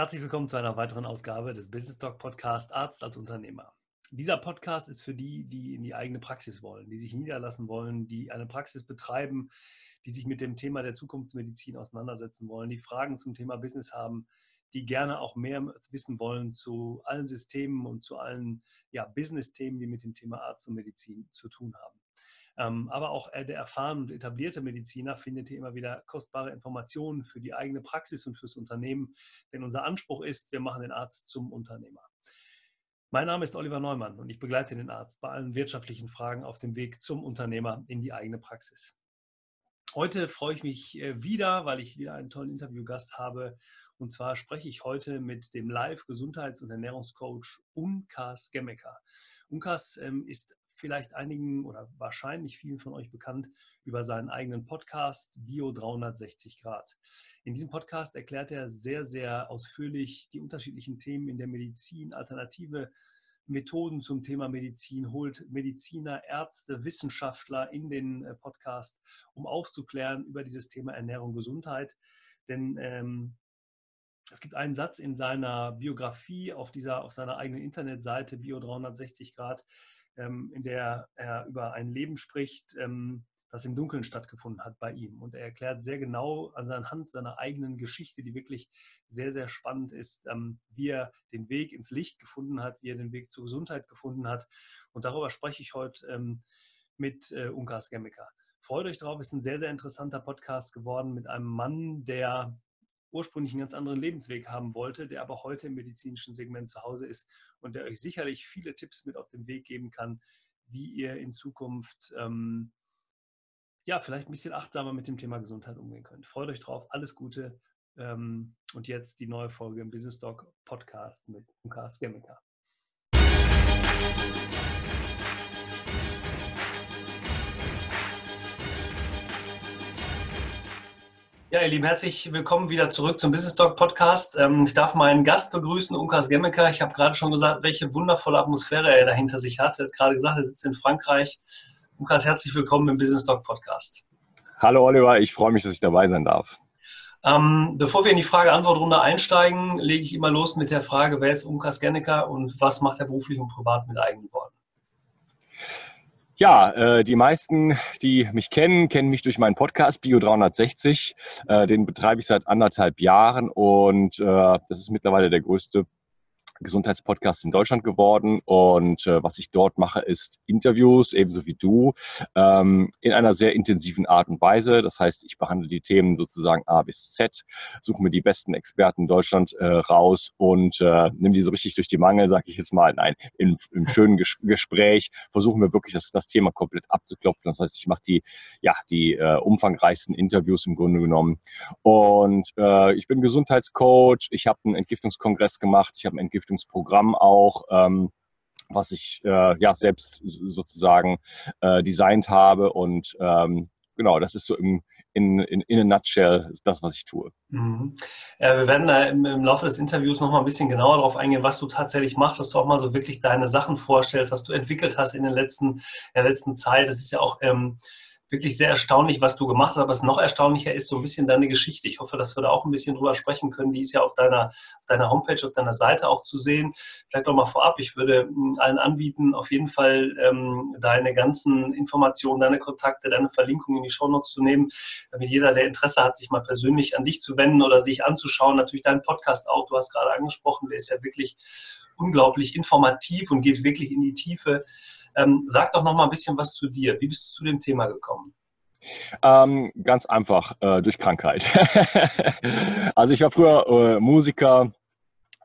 Herzlich willkommen zu einer weiteren Ausgabe des Business Talk Podcast Arzt als Unternehmer. Dieser Podcast ist für die, die in die eigene Praxis wollen, die sich niederlassen wollen, die eine Praxis betreiben, die sich mit dem Thema der Zukunftsmedizin auseinandersetzen wollen, die Fragen zum Thema Business haben, die gerne auch mehr wissen wollen zu allen Systemen und zu allen ja, Business-Themen, die mit dem Thema Arzt und Medizin zu tun haben. Ähm, aber auch der erfahrene und etablierte Mediziner findet hier immer wieder kostbare Informationen für die eigene Praxis und fürs Unternehmen. Denn unser Anspruch ist, wir machen den Arzt zum Unternehmer. Mein Name ist Oliver Neumann und ich begleite den Arzt bei allen wirtschaftlichen Fragen auf dem Weg zum Unternehmer in die eigene Praxis. Heute freue ich mich äh, wieder, weil ich wieder einen tollen Interviewgast habe. Und zwar spreche ich heute mit dem Live-Gesundheits- und Ernährungscoach Unkas Gemmecker. Unkas ähm, ist vielleicht einigen oder wahrscheinlich vielen von euch bekannt über seinen eigenen Podcast Bio 360 Grad. In diesem Podcast erklärt er sehr, sehr ausführlich die unterschiedlichen Themen in der Medizin, alternative Methoden zum Thema Medizin, holt Mediziner, Ärzte, Wissenschaftler in den äh, Podcast, um aufzuklären über dieses Thema Ernährung, Gesundheit. Denn ähm, es gibt einen Satz in seiner Biografie auf, dieser, auf seiner eigenen Internetseite Bio 360 Grad, ähm, in der er über ein Leben spricht, ähm, das im Dunkeln stattgefunden hat bei ihm. Und er erklärt sehr genau anhand seiner eigenen Geschichte, die wirklich sehr, sehr spannend ist, ähm, wie er den Weg ins Licht gefunden hat, wie er den Weg zur Gesundheit gefunden hat. Und darüber spreche ich heute mit äh, Unkas Gemmiker. Freut euch drauf, ist ein sehr, sehr interessanter Podcast geworden mit einem Mann, der ursprünglich einen ganz anderen Lebensweg haben wollte, der aber heute im medizinischen Segment zu Hause ist und der euch sicherlich viele Tipps mit auf den Weg geben kann, wie ihr in Zukunft ähm, ja vielleicht ein bisschen achtsamer mit dem Thema Gesundheit umgehen könnt. Freut euch drauf, alles Gute ähm, und jetzt die neue Folge im Business Talk Podcast mit Lukas Gemmiker. Ja, ihr Lieben, herzlich willkommen wieder zurück zum Business Talk Podcast. Ähm, ich darf meinen Gast begrüßen, Unkas Gemmecker. Ich habe gerade schon gesagt, welche wundervolle Atmosphäre er dahinter sich hat. Er hat gerade gesagt, er sitzt in Frankreich. Unkas, herzlich willkommen im Business Talk Podcast. Hallo Oliver, ich freue mich, dass ich dabei sein darf. Ähm, bevor wir in die Frage-Antwort-Runde einsteigen, lege ich immer los mit der Frage, wer ist Unkas Genneker und was macht er beruflich und privat mit eigenen Worten? Ja, äh, die meisten, die mich kennen, kennen mich durch meinen Podcast Bio 360. Äh, den betreibe ich seit anderthalb Jahren und äh, das ist mittlerweile der größte Gesundheitspodcast in Deutschland geworden. Und äh, was ich dort mache, ist Interviews, ebenso wie du, ähm, in einer sehr intensiven Art und Weise. Das heißt, ich behandle die Themen sozusagen A bis Z, suche mir die besten Experten in Deutschland äh, raus und äh, nehme die so richtig durch die Mangel, sage ich jetzt mal. Nein, im, im schönen Ges Gespräch versuchen wir wirklich das, das Thema komplett abzuklopfen. Das heißt, ich mache die, ja, die äh, umfangreichsten Interviews im Grunde genommen. Und äh, ich bin Gesundheitscoach, ich habe einen Entgiftungskongress gemacht, ich habe einen Entgiftungskongress Entwicklungsprogramm auch, ähm, was ich äh, ja selbst sozusagen äh, designt habe. Und ähm, genau, das ist so im, in, in, in a nutshell das, was ich tue. Mhm. Ja, wir werden da im, im, Laufe des Interviews noch mal ein bisschen genauer darauf eingehen, was du tatsächlich machst, dass du auch mal so wirklich deine Sachen vorstellst, was du entwickelt hast in, den letzten, der letzten Zeit. Das ist ja auch ähm, wirklich sehr erstaunlich, was du gemacht hast. Aber was noch erstaunlicher ist so ein bisschen deine Geschichte. Ich hoffe, dass wir da auch ein bisschen drüber sprechen können. Die ist ja auf deiner, auf deiner Homepage, auf deiner Seite auch zu sehen. Vielleicht auch mal vorab. Ich würde hm, allen anbieten, auf jeden Fall ähm, deine ganzen Informationen, deine Kontakte, deine Verlinkungen in die Shownotes zu nehmen, damit jeder, der Interesse hat, sich mal persönlich an dich zu wenden oder sich anzuschauen. Natürlich deinen Podcast auch. Du hast gerade angesprochen, der ist ja wirklich unglaublich informativ und geht wirklich in die Tiefe. Ähm, sag doch noch mal ein bisschen was zu dir. Wie bist du zu dem Thema gekommen? Ähm, ganz einfach, äh, durch Krankheit. also ich war früher äh, Musiker,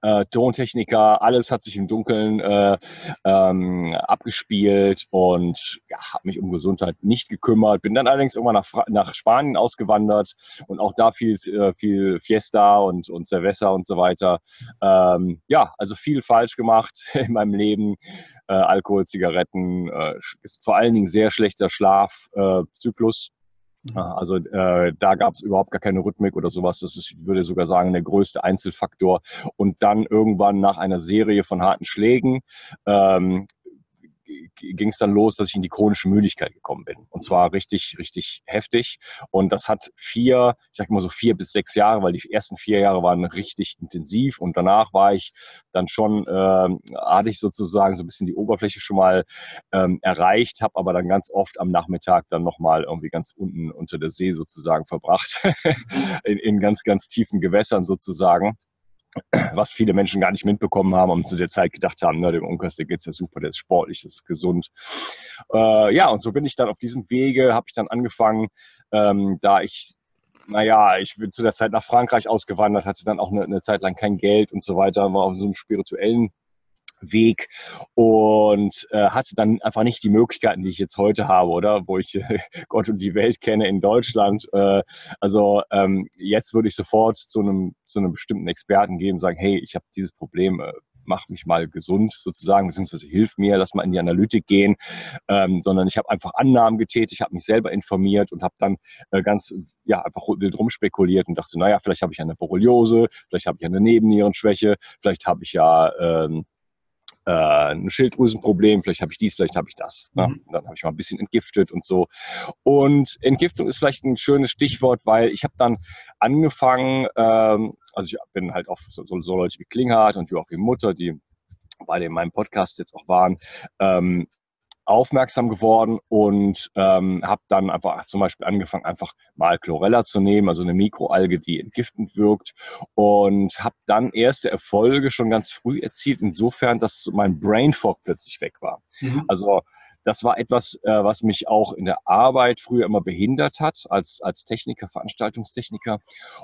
äh, Tontechniker, alles hat sich im Dunkeln äh, ähm, abgespielt und ja, habe mich um Gesundheit nicht gekümmert. Bin dann allerdings irgendwann nach, nach Spanien ausgewandert und auch da viel, äh, viel Fiesta und, und Cerveza und so weiter. Ähm, ja, also viel falsch gemacht in meinem Leben. Äh, Alkohol, Zigaretten, äh, vor allen Dingen sehr schlechter Schlafzyklus. Mhm. Also äh, da gab es überhaupt gar keine Rhythmik oder sowas. Das ist, ich würde sogar sagen, der größte Einzelfaktor. Und dann irgendwann nach einer Serie von harten Schlägen ähm, ging es dann los, dass ich in die chronische Müdigkeit gekommen bin. Und zwar richtig, richtig heftig. Und das hat vier, ich sag mal so vier bis sechs Jahre, weil die ersten vier Jahre waren richtig intensiv und danach war ich dann schon, äh, hatte ich sozusagen so ein bisschen die Oberfläche schon mal ähm, erreicht, habe aber dann ganz oft am Nachmittag dann nochmal irgendwie ganz unten unter der See sozusagen verbracht, in, in ganz, ganz tiefen Gewässern sozusagen was viele Menschen gar nicht mitbekommen haben und zu der Zeit gedacht haben, na, dem Unkas, der geht's ja super, der ist sportlich, das ist gesund. Äh, ja, und so bin ich dann auf diesem Wege, habe ich dann angefangen, ähm, da ich, naja, ich bin zu der Zeit nach Frankreich ausgewandert, hatte dann auch eine, eine Zeit lang kein Geld und so weiter, war auf so einem spirituellen Weg und äh, hatte dann einfach nicht die Möglichkeiten, die ich jetzt heute habe, oder? Wo ich äh, Gott und die Welt kenne in Deutschland. Äh, also ähm, jetzt würde ich sofort zu einem, zu einem bestimmten Experten gehen und sagen, hey, ich habe dieses Problem, äh, mach mich mal gesund sozusagen, beziehungsweise hilf mir, lass mal in die Analytik gehen, ähm, sondern ich habe einfach Annahmen getätigt, habe mich selber informiert und habe dann äh, ganz, ja, einfach wild rumspekuliert und dachte, naja, vielleicht habe ich eine Borreliose, vielleicht habe ich eine Nebennierenschwäche, vielleicht habe ich ja ähm, äh, ein Schilddrüsenproblem, vielleicht habe ich dies, vielleicht habe ich das. Ne? Mhm. Dann habe ich mal ein bisschen entgiftet und so. Und Entgiftung ist vielleicht ein schönes Stichwort, weil ich habe dann angefangen, ähm, also ich bin halt auch so, so Leute wie Klinghardt und Joachim Mutter, die beide in meinem Podcast jetzt auch waren, ähm, aufmerksam geworden und ähm, habe dann einfach zum Beispiel angefangen, einfach mal Chlorella zu nehmen, also eine Mikroalge, die entgiftend wirkt und habe dann erste Erfolge schon ganz früh erzielt, insofern, dass mein Brain Fog plötzlich weg war. Mhm. Also das war etwas, äh, was mich auch in der Arbeit früher immer behindert hat, als, als Techniker, Veranstaltungstechniker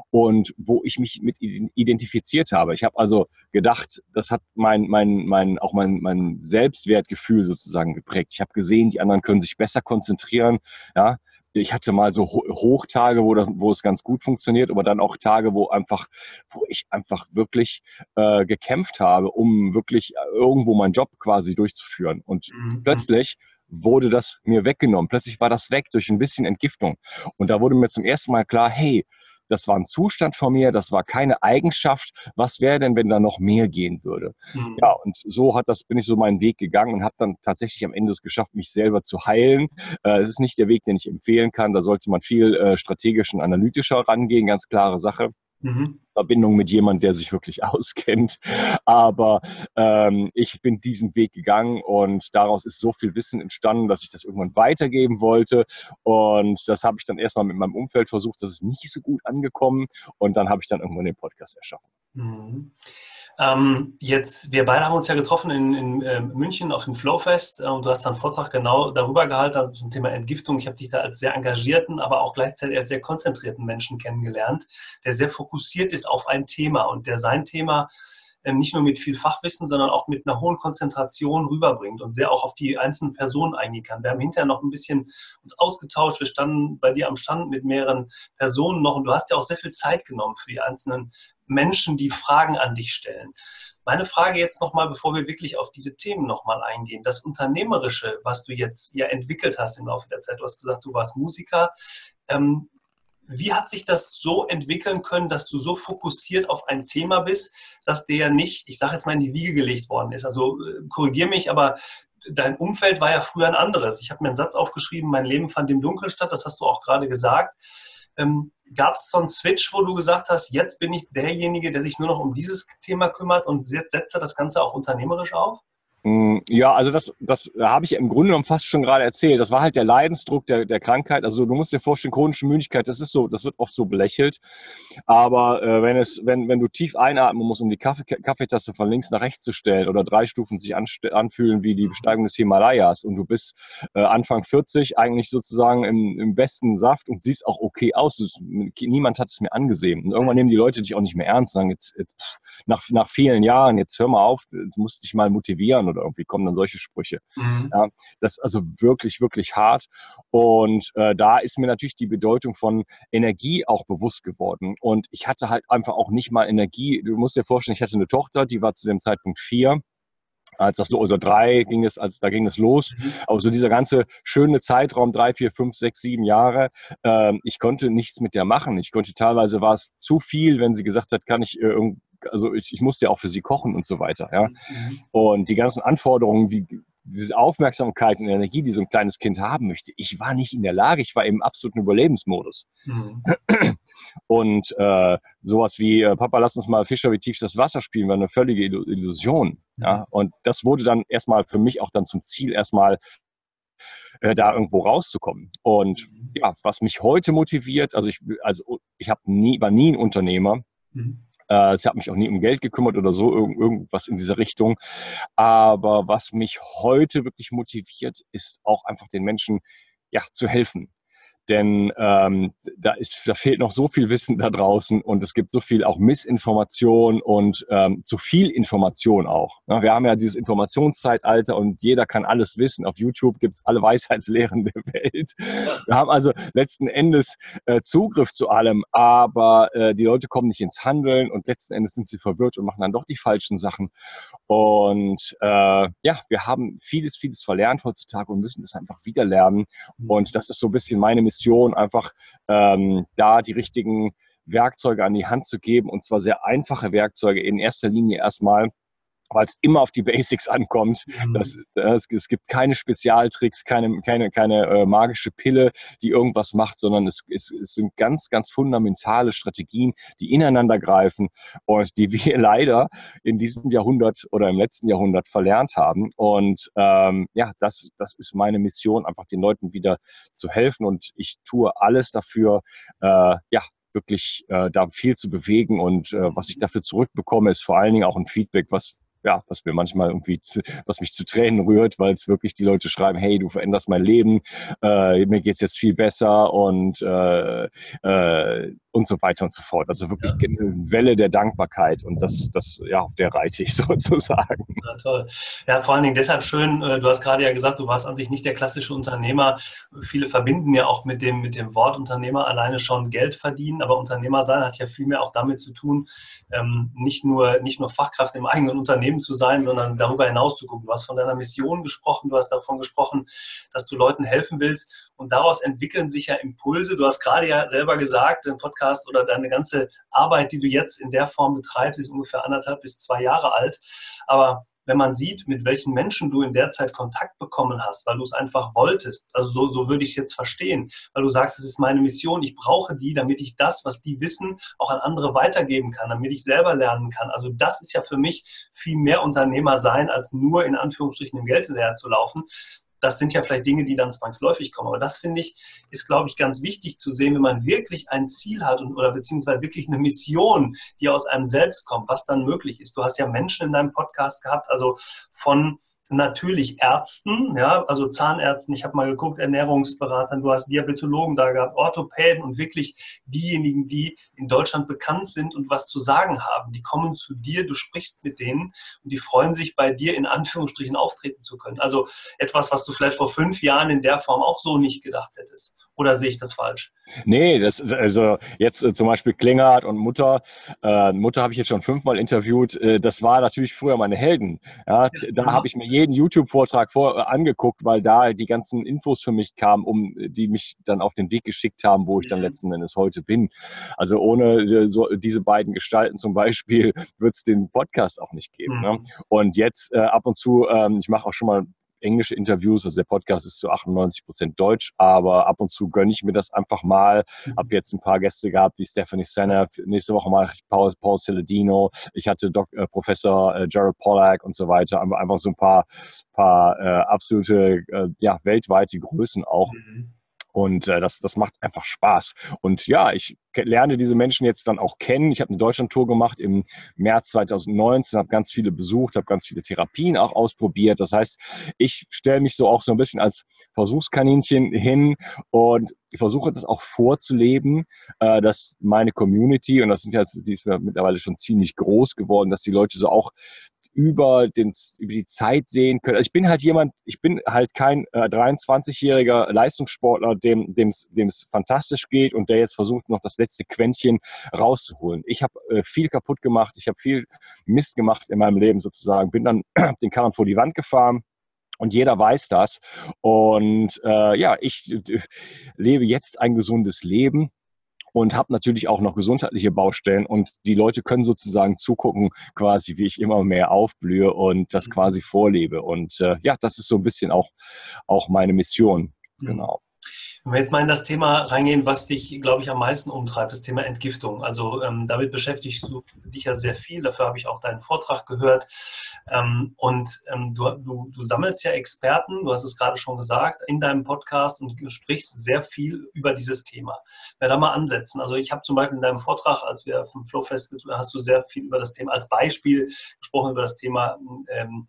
und wo ich mich mit identifiziert habe. Ich habe also gedacht, das hat mein, mein, mein, auch mein, mein Selbstwertgefühl sozusagen geprägt. Ich habe gesehen, die anderen können sich besser konzentrieren. Ja, ich hatte mal so Hochtage, wo, das, wo es ganz gut funktioniert, aber dann auch Tage, wo einfach, wo ich einfach wirklich äh, gekämpft habe, um wirklich irgendwo meinen Job quasi durchzuführen. Und mhm. plötzlich wurde das mir weggenommen. Plötzlich war das weg durch ein bisschen Entgiftung. Und da wurde mir zum ersten Mal klar, hey, das war ein Zustand von mir, das war keine Eigenschaft. Was wäre denn, wenn da noch mehr gehen würde? Mhm. Ja, und so hat das, bin ich so meinen Weg gegangen und habe dann tatsächlich am Ende es geschafft, mich selber zu heilen. Äh, es ist nicht der Weg, den ich empfehlen kann. Da sollte man viel äh, strategisch und analytischer rangehen, ganz klare Sache. Mhm. Verbindung mit jemandem, der sich wirklich auskennt. Aber ähm, ich bin diesen Weg gegangen und daraus ist so viel Wissen entstanden, dass ich das irgendwann weitergeben wollte. Und das habe ich dann erstmal mit meinem Umfeld versucht. Das ist nicht so gut angekommen. Und dann habe ich dann irgendwann den Podcast erschaffen. Mhm. Ähm, jetzt, wir beide haben uns ja getroffen in, in äh, München auf dem Flowfest äh, und du hast einen Vortrag genau darüber gehalten, also zum Thema Entgiftung. Ich habe dich da als sehr engagierten, aber auch gleichzeitig als sehr konzentrierten Menschen kennengelernt, der sehr fokussiert ist auf ein Thema und der sein Thema nicht nur mit viel Fachwissen, sondern auch mit einer hohen Konzentration rüberbringt und sehr auch auf die einzelnen Personen eingehen kann. Wir haben hinterher noch ein bisschen uns ausgetauscht. Wir standen bei dir am Stand mit mehreren Personen noch und du hast ja auch sehr viel Zeit genommen für die einzelnen Menschen, die Fragen an dich stellen. Meine Frage jetzt nochmal, bevor wir wirklich auf diese Themen nochmal eingehen. Das Unternehmerische, was du jetzt ja entwickelt hast im Laufe der Zeit, du hast gesagt, du warst Musiker. Ähm, wie hat sich das so entwickeln können, dass du so fokussiert auf ein Thema bist, dass der nicht, ich sage jetzt mal, in die Wiege gelegt worden ist? Also äh, korrigier mich, aber dein Umfeld war ja früher ein anderes. Ich habe mir einen Satz aufgeschrieben, mein Leben fand im Dunkeln statt, das hast du auch gerade gesagt. Ähm, Gab es so einen Switch, wo du gesagt hast, jetzt bin ich derjenige, der sich nur noch um dieses Thema kümmert und jetzt setzt er das Ganze auch unternehmerisch auf? Mm, ja, also das, das habe ich im Grunde genommen fast schon gerade erzählt. Das war halt der Leidensdruck der, der Krankheit. Also du musst dir vorstellen, chronische Müdigkeit, das ist so, das wird oft so belächelt. Aber äh, wenn es, wenn, wenn du tief einatmen musst, um die Kaffee, Kaffeetasse von links nach rechts zu stellen oder drei Stufen sich anfühlen wie die Besteigung des Himalayas und du bist äh, Anfang 40 eigentlich sozusagen im, im besten Saft und siehst auch okay aus. Niemand hat es mir angesehen. Und irgendwann nehmen die Leute dich auch nicht mehr ernst, sagen jetzt, jetzt nach, nach vielen Jahren, jetzt hör mal auf, du musst dich mal motivieren oder irgendwie kommen dann solche Sprüche. Mhm. Ja, das ist also wirklich, wirklich hart. Und äh, da ist mir natürlich die Bedeutung von Energie auch bewusst geworden. Und ich hatte halt einfach auch nicht mal Energie. Du musst dir vorstellen, ich hatte eine Tochter, die war zu dem Zeitpunkt vier als das oder drei ging es, als da ging es los. Mhm. Aber so dieser ganze schöne Zeitraum, drei, vier, fünf, sechs, sieben Jahre, äh, ich konnte nichts mit der machen. Ich konnte teilweise war es zu viel, wenn sie gesagt hat, kann ich äh, also ich, ich musste ja auch für sie kochen und so weiter. Ja? Mhm. Und die ganzen Anforderungen, die diese Aufmerksamkeit und Energie, die so ein kleines Kind haben möchte, ich war nicht in der Lage, ich war im absoluten Überlebensmodus. Mhm. Und äh, sowas wie, äh, Papa, lass uns mal Fischer wie tief das Wasser spielen, war eine völlige Illusion. Ja? Mhm. Und das wurde dann erstmal für mich auch dann zum Ziel, erstmal äh, da irgendwo rauszukommen. Und mhm. ja, was mich heute motiviert, also ich, also ich nie, war nie ein Unternehmer. Mhm. Äh, ich habe mich auch nie um Geld gekümmert oder so, irgend, irgendwas in dieser Richtung. Aber was mich heute wirklich motiviert, ist auch einfach den Menschen ja, zu helfen. Denn ähm, da, ist, da fehlt noch so viel Wissen da draußen und es gibt so viel auch Missinformation und ähm, zu viel Information auch. Ja, wir haben ja dieses Informationszeitalter und jeder kann alles wissen. Auf YouTube gibt es alle Weisheitslehren der Welt. Wir haben also letzten Endes äh, Zugriff zu allem, aber äh, die Leute kommen nicht ins Handeln und letzten Endes sind sie verwirrt und machen dann doch die falschen Sachen. Und äh, ja, wir haben vieles, vieles verlernt heutzutage und müssen das einfach wieder lernen. Und das ist so ein bisschen meine Mission, einfach ähm, da die richtigen Werkzeuge an die Hand zu geben und zwar sehr einfache Werkzeuge in erster Linie erstmal weil es immer auf die Basics ankommt. Mhm. Das, das, es gibt keine Spezialtricks, keine, keine, keine äh, magische Pille, die irgendwas macht, sondern es, es, es sind ganz, ganz fundamentale Strategien, die ineinander greifen und die wir leider in diesem Jahrhundert oder im letzten Jahrhundert verlernt haben. Und ähm, ja, das, das ist meine Mission, einfach den Leuten wieder zu helfen. Und ich tue alles dafür, äh, ja, wirklich äh, da viel zu bewegen und äh, was ich dafür zurückbekomme, ist vor allen Dingen auch ein Feedback, was ja, was mir manchmal irgendwie, zu, was mich zu Tränen rührt, weil es wirklich die Leute schreiben, hey, du veränderst mein Leben, äh, mir geht's jetzt viel besser und äh, äh, und so weiter und so fort. Also wirklich ja. eine Welle der Dankbarkeit und das, das, ja, auf der reite ich sozusagen. Ja, toll. Ja, vor allen Dingen deshalb schön, äh, du hast gerade ja gesagt, du warst an sich nicht der klassische Unternehmer. Viele verbinden ja auch mit dem, mit dem Wort Unternehmer alleine schon Geld verdienen, aber Unternehmer sein hat ja viel mehr auch damit zu tun, ähm, nicht, nur, nicht nur Fachkraft im eigenen Unternehmen zu sein, sondern darüber hinaus zu gucken. Du hast von deiner Mission gesprochen, du hast davon gesprochen, dass du Leuten helfen willst und daraus entwickeln sich ja Impulse. Du hast gerade ja selber gesagt, im Podcast, Podcast oder deine ganze Arbeit, die du jetzt in der Form betreibst, ist ungefähr anderthalb bis zwei Jahre alt. Aber wenn man sieht, mit welchen Menschen du in der Zeit Kontakt bekommen hast, weil du es einfach wolltest, also so, so würde ich es jetzt verstehen, weil du sagst, es ist meine Mission, ich brauche die, damit ich das, was die wissen, auch an andere weitergeben kann, damit ich selber lernen kann. Also das ist ja für mich viel mehr Unternehmer sein, als nur in Anführungsstrichen im Geld hinterher zu laufen das sind ja vielleicht Dinge, die dann zwangsläufig kommen. Aber das finde ich, ist, glaube ich, ganz wichtig zu sehen, wenn man wirklich ein Ziel hat und, oder beziehungsweise wirklich eine Mission, die aus einem selbst kommt, was dann möglich ist. Du hast ja Menschen in deinem Podcast gehabt, also von natürlich Ärzten, ja, also Zahnärzten, ich habe mal geguckt, Ernährungsberatern, du hast Diabetologen da gehabt, Orthopäden und wirklich diejenigen, die in Deutschland bekannt sind und was zu sagen haben. Die kommen zu dir, du sprichst mit denen und die freuen sich bei dir in Anführungsstrichen auftreten zu können. Also etwas, was du vielleicht vor fünf Jahren in der Form auch so nicht gedacht hättest. Oder sehe ich das falsch? Nee, das, also jetzt äh, zum Beispiel Klinghardt und Mutter. Äh, Mutter habe ich jetzt schon fünfmal interviewt. Äh, das war natürlich früher meine Helden. Ja, da habe ich mir jeden YouTube-Vortrag vor äh, angeguckt, weil da die ganzen Infos für mich kamen, um die mich dann auf den Weg geschickt haben, wo ich dann mhm. letzten Endes heute bin. Also ohne äh, so, diese beiden Gestalten zum Beispiel wird es den Podcast auch nicht geben. Ne? Mhm. Ne? Und jetzt äh, ab und zu, ähm, ich mache auch schon mal englische Interviews. Also der Podcast ist zu 98 Prozent Deutsch, aber ab und zu gönne ich mir das einfach mal. Mhm. Habe jetzt ein paar Gäste gehabt, wie Stephanie Senner. Nächste Woche mache ich Paul, Paul Celedino. Ich hatte Dok äh, Professor äh, Jared Pollack und so weiter. Einfach so ein paar, paar äh, absolute, äh, ja, weltweite Größen auch. Mhm und äh, das, das macht einfach Spaß. Und ja, ich lerne diese Menschen jetzt dann auch kennen. Ich habe eine Deutschlandtour gemacht im März 2019, habe ganz viele besucht, habe ganz viele Therapien auch ausprobiert. Das heißt, ich stelle mich so auch so ein bisschen als Versuchskaninchen hin und versuche das auch vorzuleben, äh, dass meine Community, und das sind ja die ist mittlerweile schon ziemlich groß geworden, dass die Leute so auch über, den, über die Zeit sehen können. Also ich bin halt jemand, ich bin halt kein äh, 23-jähriger Leistungssportler, dem es fantastisch geht und der jetzt versucht, noch das letzte Quäntchen rauszuholen. Ich habe äh, viel kaputt gemacht, ich habe viel Mist gemacht in meinem Leben sozusagen, bin dann den Karren vor die Wand gefahren, und jeder weiß das. Und äh, ja, ich äh, lebe jetzt ein gesundes Leben und habe natürlich auch noch gesundheitliche Baustellen und die Leute können sozusagen zugucken, quasi wie ich immer mehr aufblühe und das mhm. quasi vorlebe. Und äh, ja, das ist so ein bisschen auch, auch meine Mission. Mhm. Genau. Wenn wir jetzt mal in das Thema reingehen, was dich, glaube ich, am meisten umtreibt, das Thema Entgiftung. Also ähm, damit beschäftigst du dich ja sehr viel. Dafür habe ich auch deinen Vortrag gehört. Ähm, und ähm, du, du, du, sammelst ja Experten, du hast es gerade schon gesagt, in deinem Podcast und sprichst sehr viel über dieses Thema. Wer da mal ansetzen. Also ich habe zum Beispiel in deinem Vortrag, als wir vom Flowfest, hast du sehr viel über das Thema als Beispiel gesprochen über das Thema ähm,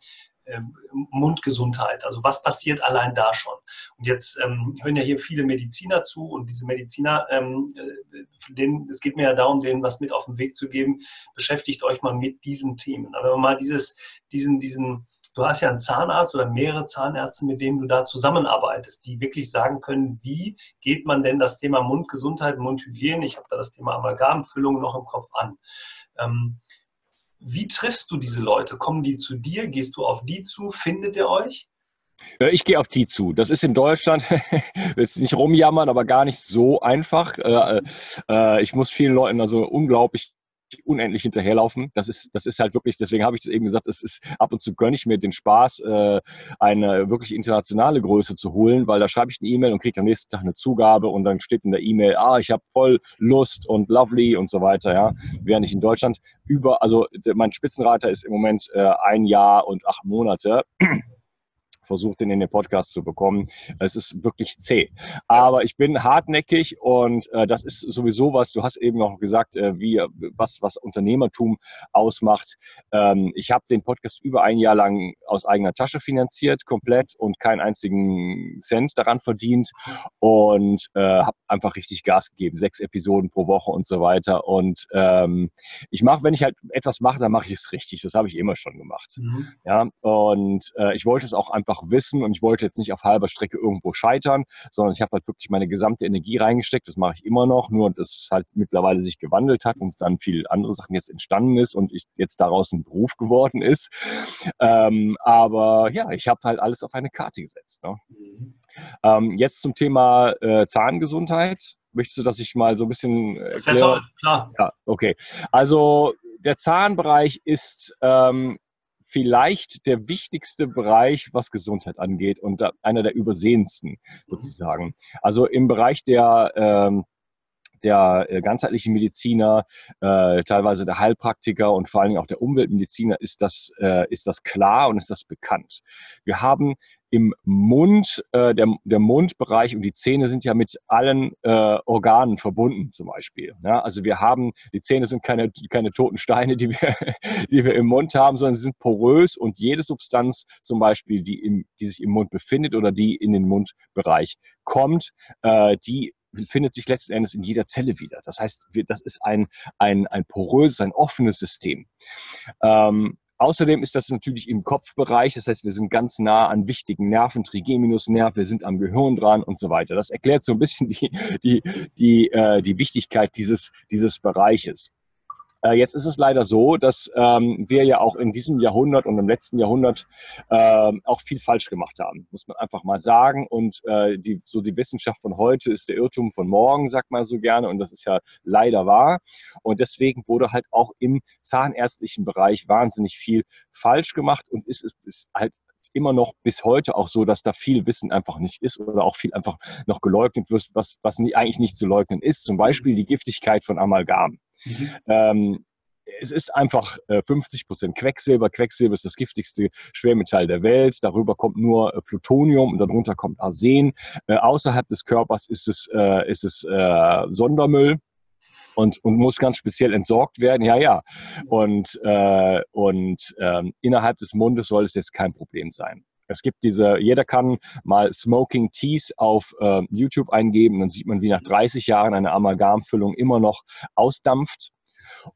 Mundgesundheit. Also was passiert allein da schon? Und jetzt ähm, hören ja hier viele Mediziner zu und diese Mediziner, ähm, äh, denen, es geht mir ja darum, denen was mit auf den Weg zu geben. Beschäftigt euch mal mit diesen Themen. Aber wenn man mal dieses, diesen, diesen, du hast ja einen Zahnarzt oder mehrere Zahnärzte, mit denen du da zusammenarbeitest, die wirklich sagen können, wie geht man denn das Thema Mundgesundheit, Mundhygiene, ich habe da das Thema Amalgamfüllung noch im Kopf an. Ähm, wie triffst du diese Leute? Kommen die zu dir? Gehst du auf die zu? Findet ihr euch? Ich gehe auf die zu. Das ist in Deutschland, jetzt nicht rumjammern, aber gar nicht so einfach. Äh, äh, ich muss vielen Leuten also unglaublich unendlich hinterherlaufen. Das ist, das ist halt wirklich, deswegen habe ich das eben gesagt, es ist ab und zu gönne ich mir den Spaß, äh, eine wirklich internationale Größe zu holen, weil da schreibe ich eine E-Mail und kriege am nächsten Tag eine Zugabe und dann steht in der E-Mail, ah, ich habe voll Lust und lovely und so weiter, ja. Während ich in Deutschland über, also mein Spitzenreiter ist im Moment äh, ein Jahr und acht Monate versucht, den in den Podcast zu bekommen. Es ist wirklich zäh. Aber ich bin hartnäckig und äh, das ist sowieso was, du hast eben noch gesagt, äh, wie, was, was Unternehmertum ausmacht. Ähm, ich habe den Podcast über ein Jahr lang aus eigener Tasche finanziert, komplett und keinen einzigen Cent daran verdient und äh, habe einfach richtig Gas gegeben. Sechs Episoden pro Woche und so weiter. Und ähm, ich mache, wenn ich halt etwas mache, dann mache ich es richtig. Das habe ich immer schon gemacht. Mhm. Ja, und äh, ich wollte es auch einfach einfach wissen und ich wollte jetzt nicht auf halber Strecke irgendwo scheitern, sondern ich habe halt wirklich meine gesamte Energie reingesteckt. Das mache ich immer noch, nur dass es halt mittlerweile sich gewandelt hat und dann viel andere Sachen jetzt entstanden ist und ich jetzt daraus ein Beruf geworden ist. Ähm, aber ja, ich habe halt alles auf eine Karte gesetzt. Ne? Mhm. Ähm, jetzt zum Thema äh, Zahngesundheit. Möchtest du, dass ich mal so ein bisschen. Äh, das wäre klar. Ja, okay. Also der Zahnbereich ist ähm, vielleicht der wichtigste Bereich, was Gesundheit angeht und einer der übersehensten mhm. sozusagen. Also im Bereich der ähm, der äh, ganzheitlichen Mediziner, äh, teilweise der Heilpraktiker und vor allen Dingen auch der Umweltmediziner ist das, äh, ist das klar und ist das bekannt. Wir haben im Mund, äh, der, der Mundbereich und die Zähne sind ja mit allen äh, Organen verbunden zum Beispiel. Ja? Also wir haben, die Zähne sind keine, keine toten Steine, die wir, die wir im Mund haben, sondern sie sind porös und jede Substanz zum Beispiel, die, im, die sich im Mund befindet oder die in den Mundbereich kommt, äh, die findet sich letzten Endes in jeder Zelle wieder. Das heißt, das ist ein, ein, ein poröses, ein offenes System. Ähm, Außerdem ist das natürlich im Kopfbereich, das heißt, wir sind ganz nah an wichtigen Nerven, Trigeminusnerv, wir sind am Gehirn dran und so weiter. Das erklärt so ein bisschen die, die, die, äh, die Wichtigkeit dieses, dieses Bereiches. Äh, jetzt ist es leider so, dass ähm, wir ja auch in diesem Jahrhundert und im letzten Jahrhundert äh, auch viel falsch gemacht haben, muss man einfach mal sagen. Und äh, die, so die Wissenschaft von heute ist der Irrtum von morgen, sagt man so gerne. Und das ist ja leider wahr. Und deswegen wurde halt auch im zahnärztlichen Bereich wahnsinnig viel falsch gemacht und ist, ist, ist halt immer noch bis heute auch so, dass da viel Wissen einfach nicht ist oder auch viel einfach noch geleugnet wird, was, was nie, eigentlich nicht zu leugnen ist. Zum Beispiel die Giftigkeit von Amalgam. Mhm. Ähm, es ist einfach äh, 50 Prozent Quecksilber. Quecksilber ist das giftigste Schwermetall der Welt. Darüber kommt nur äh, Plutonium und darunter kommt Arsen. Äh, außerhalb des Körpers ist es, äh, ist es äh, Sondermüll. Und, und muss ganz speziell entsorgt werden. Ja, ja. Und, äh, und ähm, innerhalb des Mundes soll es jetzt kein Problem sein. Es gibt diese, jeder kann mal Smoking Teas auf äh, YouTube eingeben, dann sieht man, wie nach 30 Jahren eine Amalgamfüllung immer noch ausdampft.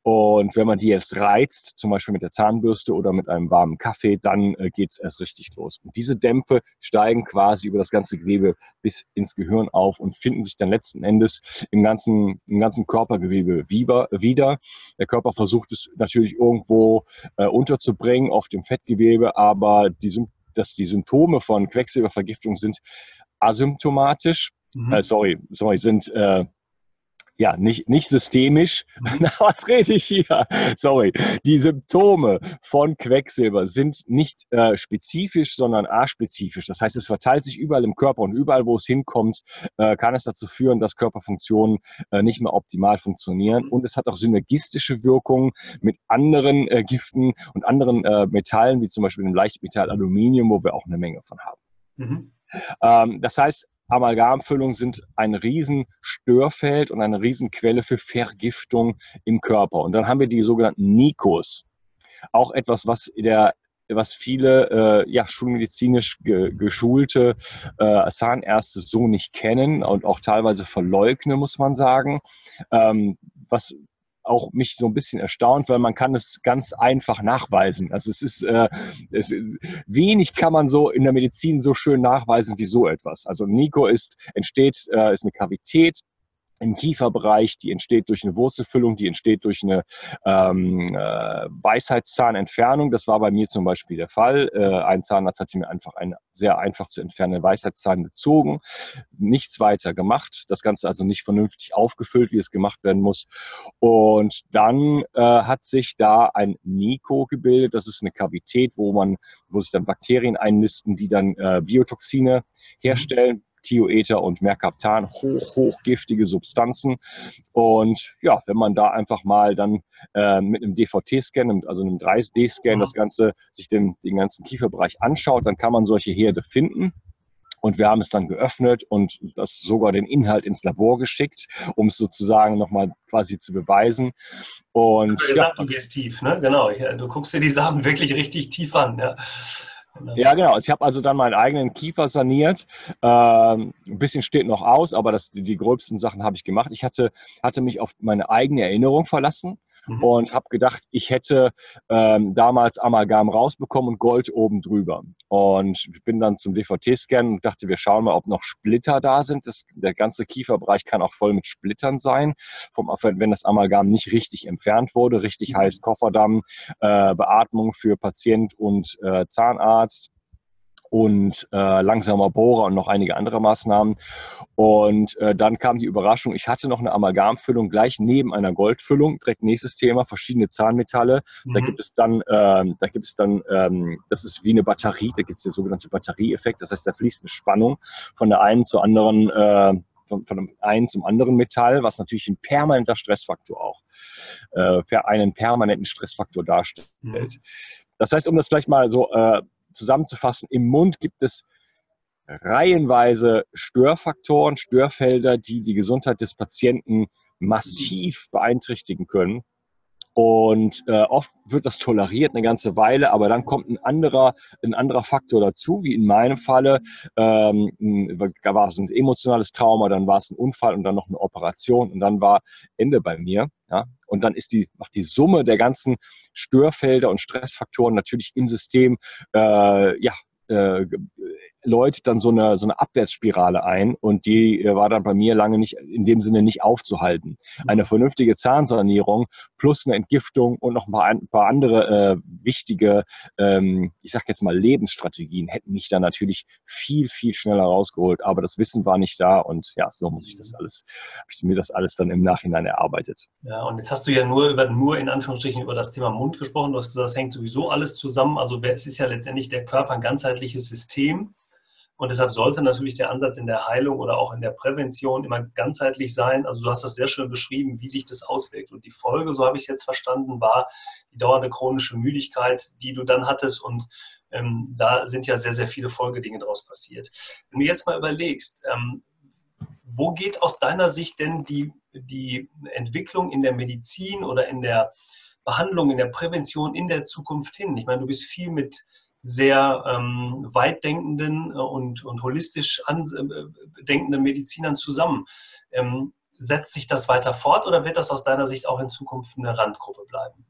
Und wenn man die jetzt reizt, zum Beispiel mit der Zahnbürste oder mit einem warmen Kaffee, dann äh, geht es erst richtig los. Und diese Dämpfe steigen quasi über das ganze Gewebe bis ins Gehirn auf und finden sich dann letzten Endes im ganzen, im ganzen Körpergewebe wieder. Der Körper versucht es natürlich irgendwo äh, unterzubringen, auf dem Fettgewebe, aber die dass die Symptome von Quecksilbervergiftung sind asymptomatisch, mhm. äh, sorry, sorry, sind, äh, ja, nicht, nicht systemisch. Mhm. Na, was rede ich hier? Sorry. Die Symptome von Quecksilber sind nicht äh, spezifisch, sondern aspezifisch. Das heißt, es verteilt sich überall im Körper und überall, wo es hinkommt, äh, kann es dazu führen, dass Körperfunktionen äh, nicht mehr optimal funktionieren. Mhm. Und es hat auch synergistische Wirkungen mit anderen äh, Giften und anderen äh, Metallen, wie zum Beispiel dem Leichtmetall Aluminium, wo wir auch eine Menge von haben. Mhm. Ähm, das heißt, Amalgamfüllungen sind ein Riesenstörfeld und eine Riesenquelle für Vergiftung im Körper. Und dann haben wir die sogenannten Nikos. Auch etwas, was der was viele äh, ja, schulmedizinisch ge geschulte äh, Zahnärzte so nicht kennen und auch teilweise verleugnen, muss man sagen. Ähm, was auch mich so ein bisschen erstaunt, weil man kann es ganz einfach nachweisen. Also es ist äh, es, wenig kann man so in der Medizin so schön nachweisen wie so etwas. Also Nico ist entsteht äh, ist eine Kavität im Kieferbereich, die entsteht durch eine Wurzelfüllung, die entsteht durch eine ähm, äh, Weisheitszahnentfernung. Das war bei mir zum Beispiel der Fall. Äh, ein Zahnarzt hat mir einfach einen sehr einfach zu entfernenden Weisheitszahn gezogen, nichts weiter gemacht, das Ganze also nicht vernünftig aufgefüllt, wie es gemacht werden muss. Und dann äh, hat sich da ein Nico gebildet. Das ist eine Kavität, wo man, wo sich dann Bakterien einnisten, die dann äh, Biotoxine herstellen, Thioether und Mercaptan, hoch, hochgiftige Substanzen. Und ja, wenn man da einfach mal dann äh, mit einem DVT-Scan, also einem 3D-Scan, das Ganze, sich den, den ganzen Kieferbereich anschaut, dann kann man solche Herde finden. Und wir haben es dann geöffnet und das sogar den Inhalt ins Labor geschickt, um es sozusagen nochmal quasi zu beweisen. Und gesagt, ja, du gehst tief, ne? Genau. Du guckst dir die Sachen wirklich richtig tief an. Ja. Ja, genau. Ich habe also dann meinen eigenen Kiefer saniert. Ähm, ein bisschen steht noch aus, aber das, die, die gröbsten Sachen habe ich gemacht. Ich hatte, hatte mich auf meine eigene Erinnerung verlassen mhm. und habe gedacht, ich hätte ähm, damals Amalgam rausbekommen und Gold oben drüber. Und bin dann zum DVT-Scan und dachte, wir schauen mal, ob noch Splitter da sind. Das, der ganze Kieferbereich kann auch voll mit Splittern sein, vom, wenn das Amalgam nicht richtig entfernt wurde. Richtig mhm. heißt Kofferdamm, äh, Beatmung für Patient und äh, Zahnarzt und äh, langsamer Bohrer und noch einige andere Maßnahmen. Und äh, dann kam die Überraschung, ich hatte noch eine Amalgamfüllung gleich neben einer Goldfüllung. Direkt nächstes Thema, verschiedene Zahnmetalle. Mhm. Da gibt es dann, ähm, da gibt es dann, ähm, das ist wie eine Batterie, da gibt es der sogenannte Batterieeffekt. Das heißt, da fließt eine Spannung von der einen zur anderen, äh, von, von dem einen zum anderen Metall, was natürlich ein permanenter Stressfaktor auch, äh, einen permanenten Stressfaktor darstellt. Mhm. Das heißt, um das vielleicht mal so äh, zusammenzufassen, im Mund gibt es reihenweise Störfaktoren, Störfelder, die die Gesundheit des Patienten massiv beeinträchtigen können. Und äh, oft wird das toleriert eine ganze Weile, aber dann kommt ein anderer, ein anderer Faktor dazu, wie in meinem Falle. Ähm, war es ein emotionales Trauma, dann war es ein Unfall und dann noch eine Operation und dann war Ende bei mir. Ja? Und dann ist die, macht die Summe der ganzen Störfelder und Stressfaktoren natürlich im System äh, ja, äh, läutet dann so eine, so eine Abwärtsspirale ein und die äh, war dann bei mir lange nicht, in dem Sinne nicht aufzuhalten. Mhm. Eine vernünftige Zahnsanierung plus eine Entgiftung und noch ein paar, ein paar andere äh, wichtige, ähm, ich sag jetzt mal Lebensstrategien hätten mich dann natürlich viel, viel schneller rausgeholt, aber das Wissen war nicht da und ja, so muss ich das mhm. alles, habe ich mir das alles dann im Nachhinein erarbeitet. Ja, und jetzt hast du ja nur über, nur in Anführungsstrichen über das Thema Mund gesprochen. Du hast gesagt, das hängt sowieso alles zusammen. Also es ist ja letztendlich der Körper ein ganzheitliches System. Und deshalb sollte natürlich der Ansatz in der Heilung oder auch in der Prävention immer ganzheitlich sein. Also du hast das sehr schön beschrieben, wie sich das auswirkt. Und die Folge, so habe ich es jetzt verstanden, war die dauernde chronische Müdigkeit, die du dann hattest. Und ähm, da sind ja sehr, sehr viele Folgedinge daraus passiert. Wenn du jetzt mal überlegst, ähm, wo geht aus deiner Sicht denn die, die Entwicklung in der Medizin oder in der Behandlung, in der Prävention in der Zukunft hin? Ich meine, du bist viel mit sehr ähm, weitdenkenden äh, und, und holistisch an, äh, denkenden Medizinern zusammen. Ähm, setzt sich das weiter fort oder wird das aus deiner Sicht auch in Zukunft eine Randgruppe bleiben?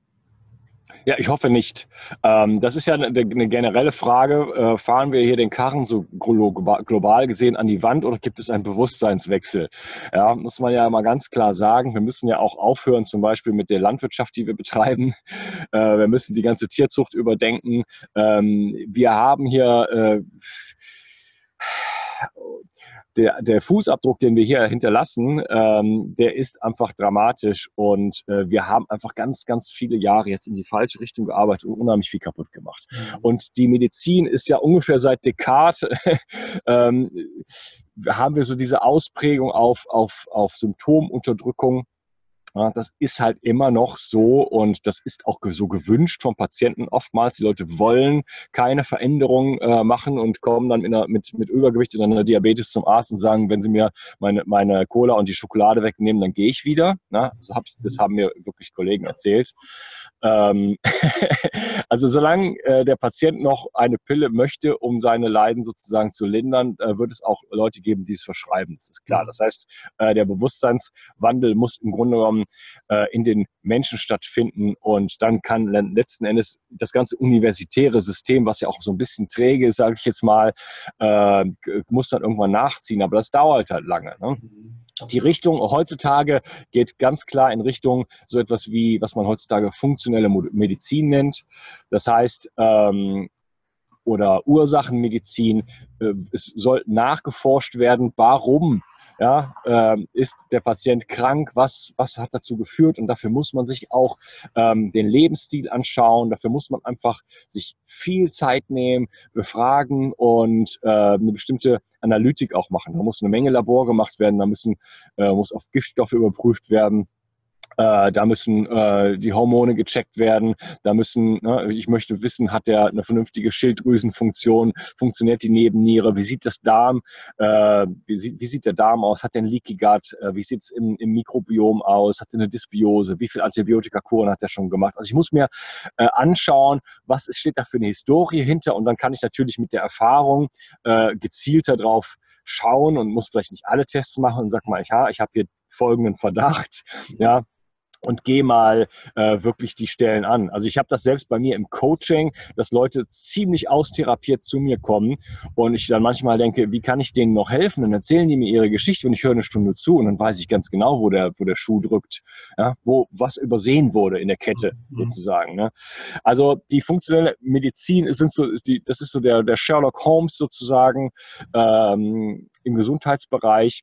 Ja, ich hoffe nicht. Ähm, das ist ja eine, eine generelle Frage. Äh, fahren wir hier den Karren so global gesehen an die Wand oder gibt es einen Bewusstseinswechsel? Ja, muss man ja mal ganz klar sagen. Wir müssen ja auch aufhören, zum Beispiel mit der Landwirtschaft, die wir betreiben. Äh, wir müssen die ganze Tierzucht überdenken. Ähm, wir haben hier äh, der, der Fußabdruck, den wir hier hinterlassen, ähm, der ist einfach dramatisch und äh, wir haben einfach ganz, ganz viele Jahre jetzt in die falsche Richtung gearbeitet und unheimlich viel kaputt gemacht. Mhm. Und die Medizin ist ja ungefähr seit Descartes, ähm, haben wir so diese Ausprägung auf, auf, auf Symptomunterdrückung das ist halt immer noch so und das ist auch so gewünscht vom Patienten oftmals. Die Leute wollen keine Veränderung äh, machen und kommen dann einer, mit, mit Übergewicht oder einer Diabetes zum Arzt und sagen, wenn sie mir meine, meine Cola und die Schokolade wegnehmen, dann gehe ich wieder. Na, das, hab, das haben mir wirklich Kollegen erzählt. Ähm also solange äh, der Patient noch eine Pille möchte, um seine Leiden sozusagen zu lindern, äh, wird es auch Leute geben, die es verschreiben. Das ist klar. Mhm. Das heißt, der Bewusstseinswandel muss im Grunde genommen äh, in den Menschen stattfinden und dann kann letzten Endes das ganze universitäre System, was ja auch so ein bisschen träge ist, sage ich jetzt mal, äh, muss dann irgendwann nachziehen. Aber das dauert halt lange. Ne? Mhm. Die Richtung heutzutage geht ganz klar in Richtung so etwas wie, was man heutzutage funktionelle Medizin nennt. Das heißt, ähm, oder Ursachenmedizin. Äh, es soll nachgeforscht werden, warum ja, ähm, ist der Patient krank? Was, was hat dazu geführt? Und dafür muss man sich auch ähm, den Lebensstil anschauen. Dafür muss man einfach sich viel Zeit nehmen, befragen und äh, eine bestimmte Analytik auch machen. Da muss eine Menge Labor gemacht werden, da müssen, äh, muss auf Giftstoffe überprüft werden. Äh, da müssen äh, die Hormone gecheckt werden. Da müssen, ne, ich möchte wissen, hat der eine vernünftige Schilddrüsenfunktion? Funktioniert die Nebenniere? Wie sieht das Darm? Äh, wie, sieht, wie sieht der Darm aus? Hat der ein Leaky Gut? Äh, wie sieht es im, im Mikrobiom aus? Hat er eine Dysbiose? Wie viel Antibiotikakuren hat er schon gemacht? Also ich muss mir äh, anschauen, was steht da für eine Historie hinter und dann kann ich natürlich mit der Erfahrung äh, gezielter drauf schauen und muss vielleicht nicht alle Tests machen und sag mal, ja, ich habe hier folgenden Verdacht, ja, und gehe mal äh, wirklich die Stellen an. Also ich habe das selbst bei mir im Coaching, dass Leute ziemlich austherapiert zu mir kommen und ich dann manchmal denke, wie kann ich denen noch helfen? Dann erzählen die mir ihre Geschichte und ich höre eine Stunde zu und dann weiß ich ganz genau, wo der, wo der Schuh drückt, ja? wo was übersehen wurde in der Kette mhm. sozusagen. Ne? Also die funktionelle Medizin sind so, die, das ist so der, der Sherlock Holmes sozusagen ähm, im Gesundheitsbereich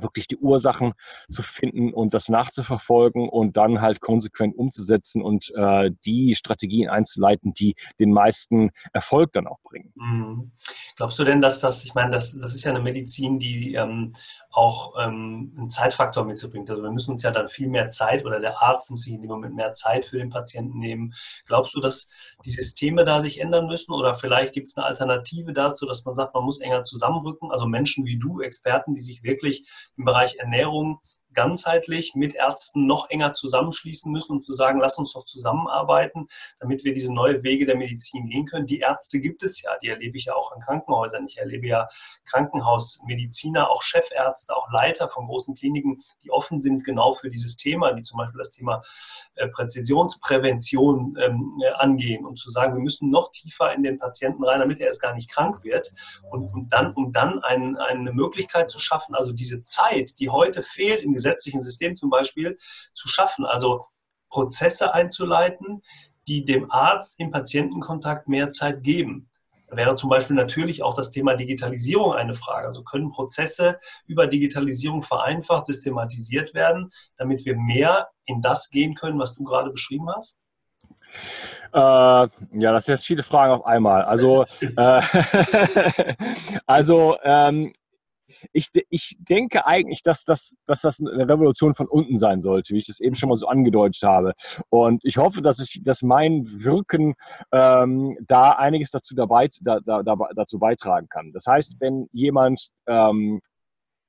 wirklich die Ursachen zu finden und das nachzuverfolgen und dann halt konsequent umzusetzen und äh, die Strategien einzuleiten, die den meisten Erfolg dann auch bringen. Mhm. Glaubst du denn, dass das, ich meine, das, das ist ja eine Medizin, die ähm, auch ähm, einen Zeitfaktor mit. Also wir müssen uns ja dann viel mehr Zeit oder der Arzt muss sich in dem Moment mehr Zeit für den Patienten nehmen. Glaubst du, dass die Systeme da sich ändern müssen oder vielleicht gibt es eine Alternative dazu, dass man sagt, man muss enger zusammenrücken? Also Menschen wie du, Experten, die sich wirklich im Bereich Ernährung ganzheitlich mit Ärzten noch enger zusammenschließen müssen und zu sagen, lass uns doch zusammenarbeiten, damit wir diese neue Wege der Medizin gehen können. Die Ärzte gibt es ja, die erlebe ich ja auch in Krankenhäusern. Ich erlebe ja Krankenhausmediziner, auch Chefärzte, auch Leiter von großen Kliniken, die offen sind genau für dieses Thema, die zum Beispiel das Thema äh, Präzisionsprävention ähm, äh, angehen und zu sagen, wir müssen noch tiefer in den Patienten rein, damit er erst gar nicht krank wird und, und dann, um dann ein, eine Möglichkeit zu schaffen, also diese Zeit, die heute fehlt im gesetzlichen System zum Beispiel zu schaffen. Also Prozesse einzuleiten, die dem Arzt im Patientenkontakt mehr Zeit geben. Da wäre zum Beispiel natürlich auch das Thema Digitalisierung eine Frage. Also können Prozesse über Digitalisierung vereinfacht, systematisiert werden, damit wir mehr in das gehen können, was du gerade beschrieben hast? Äh, ja, das sind jetzt viele Fragen auf einmal. Also, äh, also ähm, ich, ich denke eigentlich, dass das, dass das eine Revolution von unten sein sollte, wie ich das eben schon mal so angedeutet habe. Und ich hoffe, dass, ich, dass mein Wirken ähm, da einiges dazu, dabei, da, da, dazu beitragen kann. Das heißt, wenn jemand ähm,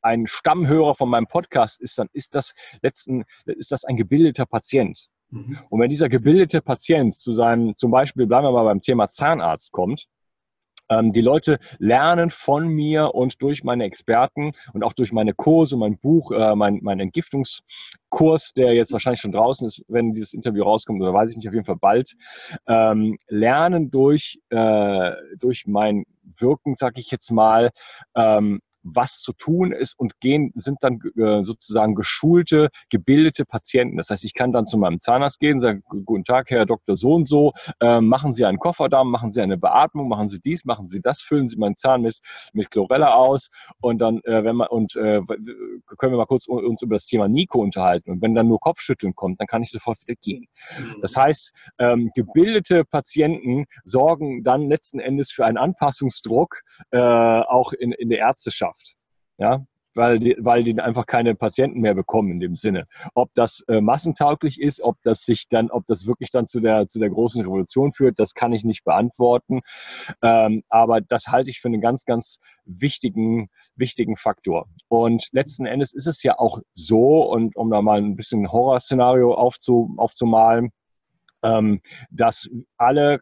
ein Stammhörer von meinem Podcast ist, dann ist das letzten, ist das ein gebildeter Patient. Mhm. Und wenn dieser gebildete Patient zu seinem, zum Beispiel bleiben wir mal beim Thema Zahnarzt kommt, ähm, die Leute lernen von mir und durch meine Experten und auch durch meine Kurse, mein Buch, äh, mein, mein Entgiftungskurs, der jetzt wahrscheinlich schon draußen ist, wenn dieses Interview rauskommt, oder weiß ich nicht, auf jeden Fall bald, ähm, lernen durch, äh, durch mein Wirken, sag ich jetzt mal, ähm, was zu tun ist und gehen, sind dann äh, sozusagen geschulte, gebildete Patienten. Das heißt, ich kann dann zu meinem Zahnarzt gehen, sagen, guten Tag, Herr Dr. So und so, äh, machen Sie einen Kofferdamm, machen Sie eine Beatmung, machen Sie dies, machen Sie das, füllen Sie meinen Zahn mit, mit Chlorella aus und dann, äh, wenn man, und äh, können wir mal kurz uns über das Thema Nico unterhalten. Und wenn dann nur Kopfschütteln kommt, dann kann ich sofort wieder gehen. Mhm. Das heißt, ähm, gebildete Patienten sorgen dann letzten Endes für einen Anpassungsdruck äh, auch in, in der Ärzteschaft. Ja, weil die, weil die einfach keine Patienten mehr bekommen in dem Sinne. Ob das äh, massentauglich ist, ob das sich dann, ob das wirklich dann zu der, zu der großen Revolution führt, das kann ich nicht beantworten. Ähm, aber das halte ich für einen ganz, ganz wichtigen, wichtigen Faktor. Und letzten Endes ist es ja auch so, und um da mal ein bisschen Horrorszenario aufzu, aufzumalen, ähm, dass alle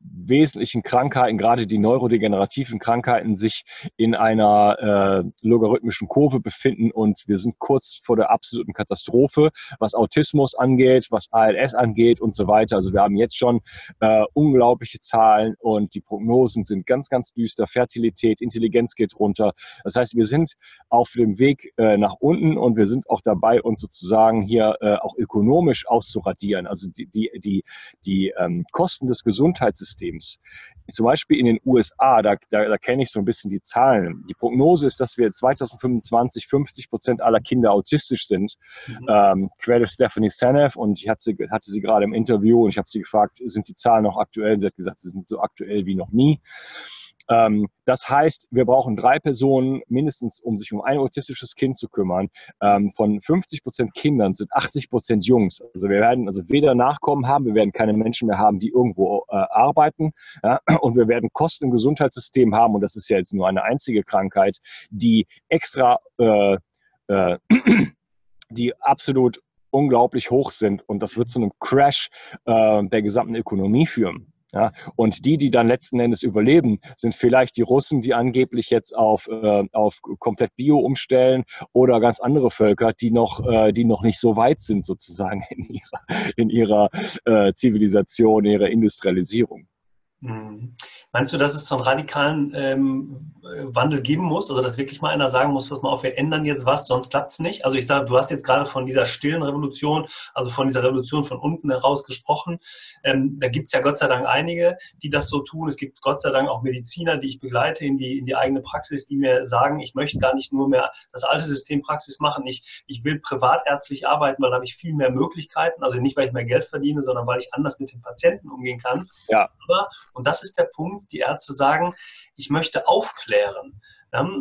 wesentlichen Krankheiten, gerade die neurodegenerativen Krankheiten, sich in einer äh, logarithmischen Kurve befinden und wir sind kurz vor der absoluten Katastrophe, was Autismus angeht, was ALS angeht und so weiter. Also wir haben jetzt schon äh, unglaubliche Zahlen und die Prognosen sind ganz, ganz düster. Fertilität, Intelligenz geht runter. Das heißt, wir sind auf dem Weg äh, nach unten und wir sind auch dabei, uns sozusagen hier äh, auch ökonomisch auszuradieren. Also die, die, die, die ähm, Kosten des Gesundheits Gesundheitssystems. Zum Beispiel in den USA, da, da, da kenne ich so ein bisschen die Zahlen. Die Prognose ist, dass wir 2025 50 Prozent aller Kinder autistisch sind. Mhm. Ähm, quer Stephanie Seneff und ich hatte sie, hatte sie gerade im Interview und ich habe sie gefragt, sind die Zahlen noch aktuell? Sie hat gesagt, sie sind so aktuell wie noch nie. Ähm, das heißt, wir brauchen drei Personen mindestens, um sich um ein autistisches Kind zu kümmern. Ähm, von 50 Prozent Kindern sind 80 Prozent Jungs. Also wir werden also weder Nachkommen haben, wir werden keine Menschen mehr haben, die irgendwo äh, arbeiten. Ja, und wir werden Kosten im Gesundheitssystem haben, und das ist ja jetzt nur eine einzige Krankheit, die extra, äh, äh, die absolut unglaublich hoch sind. Und das wird zu einem Crash äh, der gesamten Ökonomie führen. Ja, und die, die dann letzten Endes überleben, sind vielleicht die Russen, die angeblich jetzt auf, äh, auf komplett Bio umstellen oder ganz andere Völker, die noch, äh, die noch nicht so weit sind sozusagen in ihrer, in ihrer äh, Zivilisation, in ihrer Industrialisierung. Mhm. Meinst du, dass es so einen radikalen ähm, Wandel geben muss? Also, dass wirklich mal einer sagen muss, pass mal auf, wir ändern jetzt was, sonst klappt es nicht? Also, ich sage, du hast jetzt gerade von dieser stillen Revolution, also von dieser Revolution von unten heraus gesprochen. Ähm, da gibt es ja Gott sei Dank einige, die das so tun. Es gibt Gott sei Dank auch Mediziner, die ich begleite in die, in die eigene Praxis, die mir sagen, ich möchte gar nicht nur mehr das alte System Praxis machen. Ich, ich will privatärztlich arbeiten, weil da habe ich viel mehr Möglichkeiten. Also nicht, weil ich mehr Geld verdiene, sondern weil ich anders mit den Patienten umgehen kann. Ja. Aber und das ist der Punkt, die Ärzte sagen, ich möchte aufklären.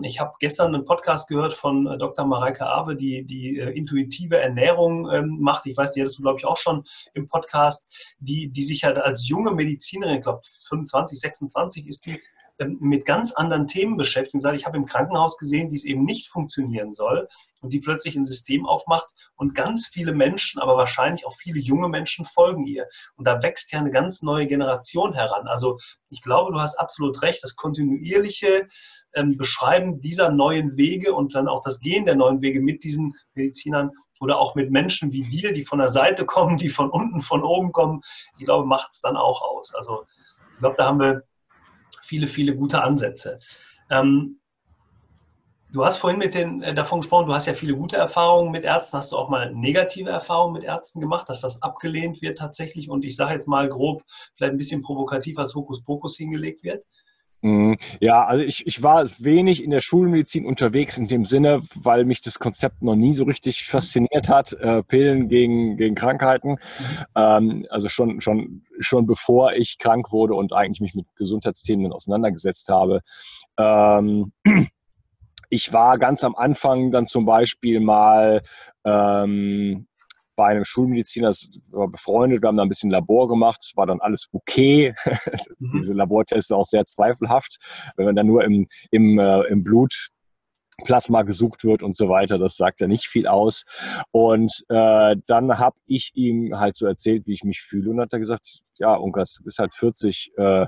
Ich habe gestern einen Podcast gehört von äh, Dr. Mareike Awe, die die äh, intuitive Ernährung ähm, macht. Ich weiß, die hattest du, glaube ich, auch schon im Podcast, die, die sich halt als junge Medizinerin, ich glaube 25, 26 ist die, ähm, mit ganz anderen Themen beschäftigt und sagt, ich habe im Krankenhaus gesehen, wie es eben nicht funktionieren soll und die plötzlich ein System aufmacht und ganz viele Menschen, aber wahrscheinlich auch viele junge Menschen folgen ihr. Und da wächst ja eine ganz neue Generation heran. Also ich glaube, du hast absolut recht, das kontinuierliche ähm, Beschreiben dieser neuen Wege und dann auch das Gehen der neuen Wege mit diesen Medizinern oder auch mit Menschen wie dir, die von der Seite kommen, die von unten, von oben kommen, ich glaube, macht es dann auch aus. Also ich glaube, da haben wir viele, viele gute Ansätze. Ähm, du hast vorhin mit den, äh, davon gesprochen, du hast ja viele gute Erfahrungen mit Ärzten. Hast du auch mal negative Erfahrungen mit Ärzten gemacht, dass das abgelehnt wird tatsächlich und ich sage jetzt mal grob, vielleicht ein bisschen provokativ als Hokuspokus hingelegt wird? Mhm. Ja, also ich, ich war wenig in der Schulmedizin unterwegs in dem Sinne, weil mich das Konzept noch nie so richtig fasziniert hat, äh, Pillen gegen, gegen Krankheiten. Mhm. Ähm, also schon, schon, schon bevor ich krank wurde und eigentlich mich mit Gesundheitsthemen auseinandergesetzt habe. Ähm, ich war ganz am Anfang dann zum Beispiel mal ähm, bei einem Schulmediziner, befreundet, wir haben da ein bisschen Labor gemacht, war dann alles okay. Mhm. Diese Labortests sind auch sehr zweifelhaft, wenn man dann nur im, im, äh, im Blut Plasma gesucht wird und so weiter. Das sagt ja nicht viel aus. Und äh, dann habe ich ihm halt so erzählt, wie ich mich fühle und hat er gesagt, ja, Unkas, du bist halt 40, äh,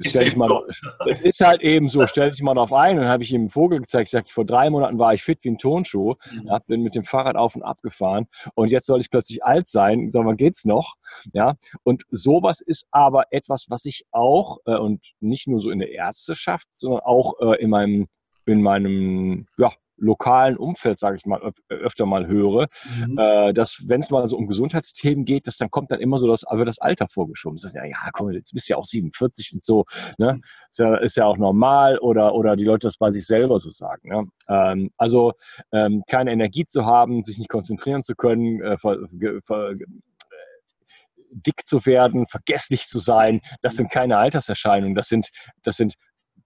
stell dich mal, es ist halt eben so, stell dich mal darauf ein. Dann habe ich ihm einen Vogel gezeigt. Ich sage, vor drei Monaten war ich fit wie ein Tonschuh, mhm. bin mit dem Fahrrad auf und ab gefahren und jetzt soll ich plötzlich alt sein. Sag mal, geht's noch? Ja. Und sowas ist aber etwas, was ich auch äh, und nicht nur so in der Ärzteschaft, sondern auch äh, in meinem in meinem ja, lokalen Umfeld, sage ich mal, öfter mal höre, mhm. äh, dass wenn es mal so um Gesundheitsthemen geht, dass dann kommt dann immer so das, aber das Alter vorgeschoben. Das ja, ja, komm, jetzt bist du ja auch 47 und so, ne? Mhm. Ist, ja, ist ja auch normal oder, oder die Leute das bei sich selber so sagen. Ne? Ähm, also ähm, keine Energie zu haben, sich nicht konzentrieren zu können, äh, ver, ver, dick zu werden, vergesslich zu sein, das mhm. sind keine Alterserscheinungen, das sind, das sind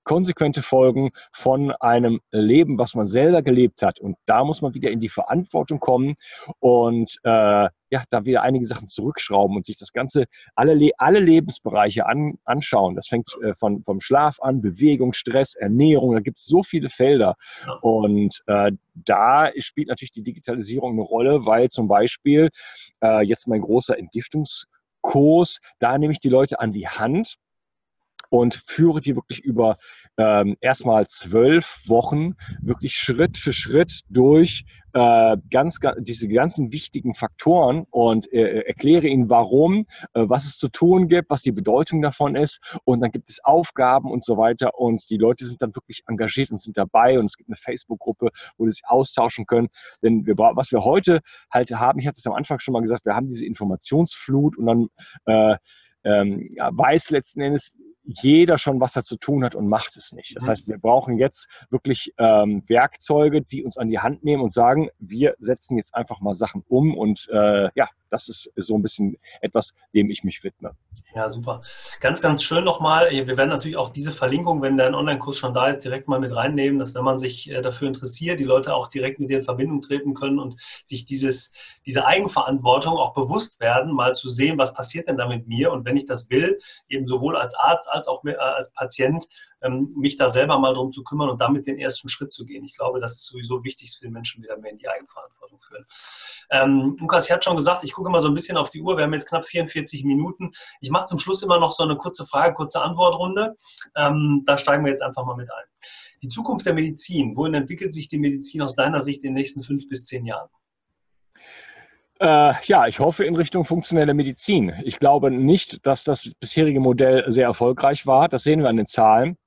konsequente Folgen von einem Leben, was man selber gelebt hat. Und da muss man wieder in die Verantwortung kommen und äh, ja, da wieder einige Sachen zurückschrauben und sich das Ganze, alle, alle Lebensbereiche an, anschauen. Das fängt äh, von, vom Schlaf an, Bewegung, Stress, Ernährung, da gibt es so viele Felder. Und äh, da spielt natürlich die Digitalisierung eine Rolle, weil zum Beispiel äh, jetzt mein großer Entgiftungskurs, da nehme ich die Leute an die Hand und führe die wirklich über ähm, erstmal zwölf Wochen wirklich Schritt für Schritt durch äh, ganz, ganz, diese ganzen wichtigen Faktoren und äh, erkläre ihnen, warum, äh, was es zu tun gibt, was die Bedeutung davon ist. Und dann gibt es Aufgaben und so weiter. Und die Leute sind dann wirklich engagiert und sind dabei. Und es gibt eine Facebook-Gruppe, wo sie sich austauschen können. Denn wir, was wir heute halt haben, ich hatte es am Anfang schon mal gesagt, wir haben diese Informationsflut und dann äh, ähm, ja, weiß letzten Endes jeder schon, was er zu tun hat und macht es nicht. Das mhm. heißt, wir brauchen jetzt wirklich ähm, Werkzeuge, die uns an die Hand nehmen und sagen, wir setzen jetzt einfach mal Sachen um und äh, ja, das ist so ein bisschen etwas, dem ich mich widme. Ja, super. Ganz, ganz schön nochmal. Wir werden natürlich auch diese Verlinkung, wenn dein Online-Kurs schon da ist, direkt mal mit reinnehmen, dass wenn man sich äh, dafür interessiert, die Leute auch direkt mit dir in Verbindung treten können und sich dieses, diese Eigenverantwortung auch bewusst werden, mal zu sehen, was passiert denn da mit mir und wenn ich das will, eben sowohl als Arzt als auch äh, als Patient, mich da selber mal drum zu kümmern und damit den ersten Schritt zu gehen. Ich glaube, das ist sowieso wichtig für den Menschen, wieder mehr in die Eigenverantwortung führen. Ähm, Lukas, ich hatte schon gesagt, ich gucke mal so ein bisschen auf die Uhr. Wir haben jetzt knapp 44 Minuten. Ich mache zum Schluss immer noch so eine kurze Frage, kurze Antwortrunde. Ähm, da steigen wir jetzt einfach mal mit ein. Die Zukunft der Medizin. Wohin entwickelt sich die Medizin aus deiner Sicht in den nächsten fünf bis zehn Jahren? Äh, ja, ich hoffe in Richtung funktionelle Medizin. Ich glaube nicht, dass das bisherige Modell sehr erfolgreich war. Das sehen wir an den Zahlen.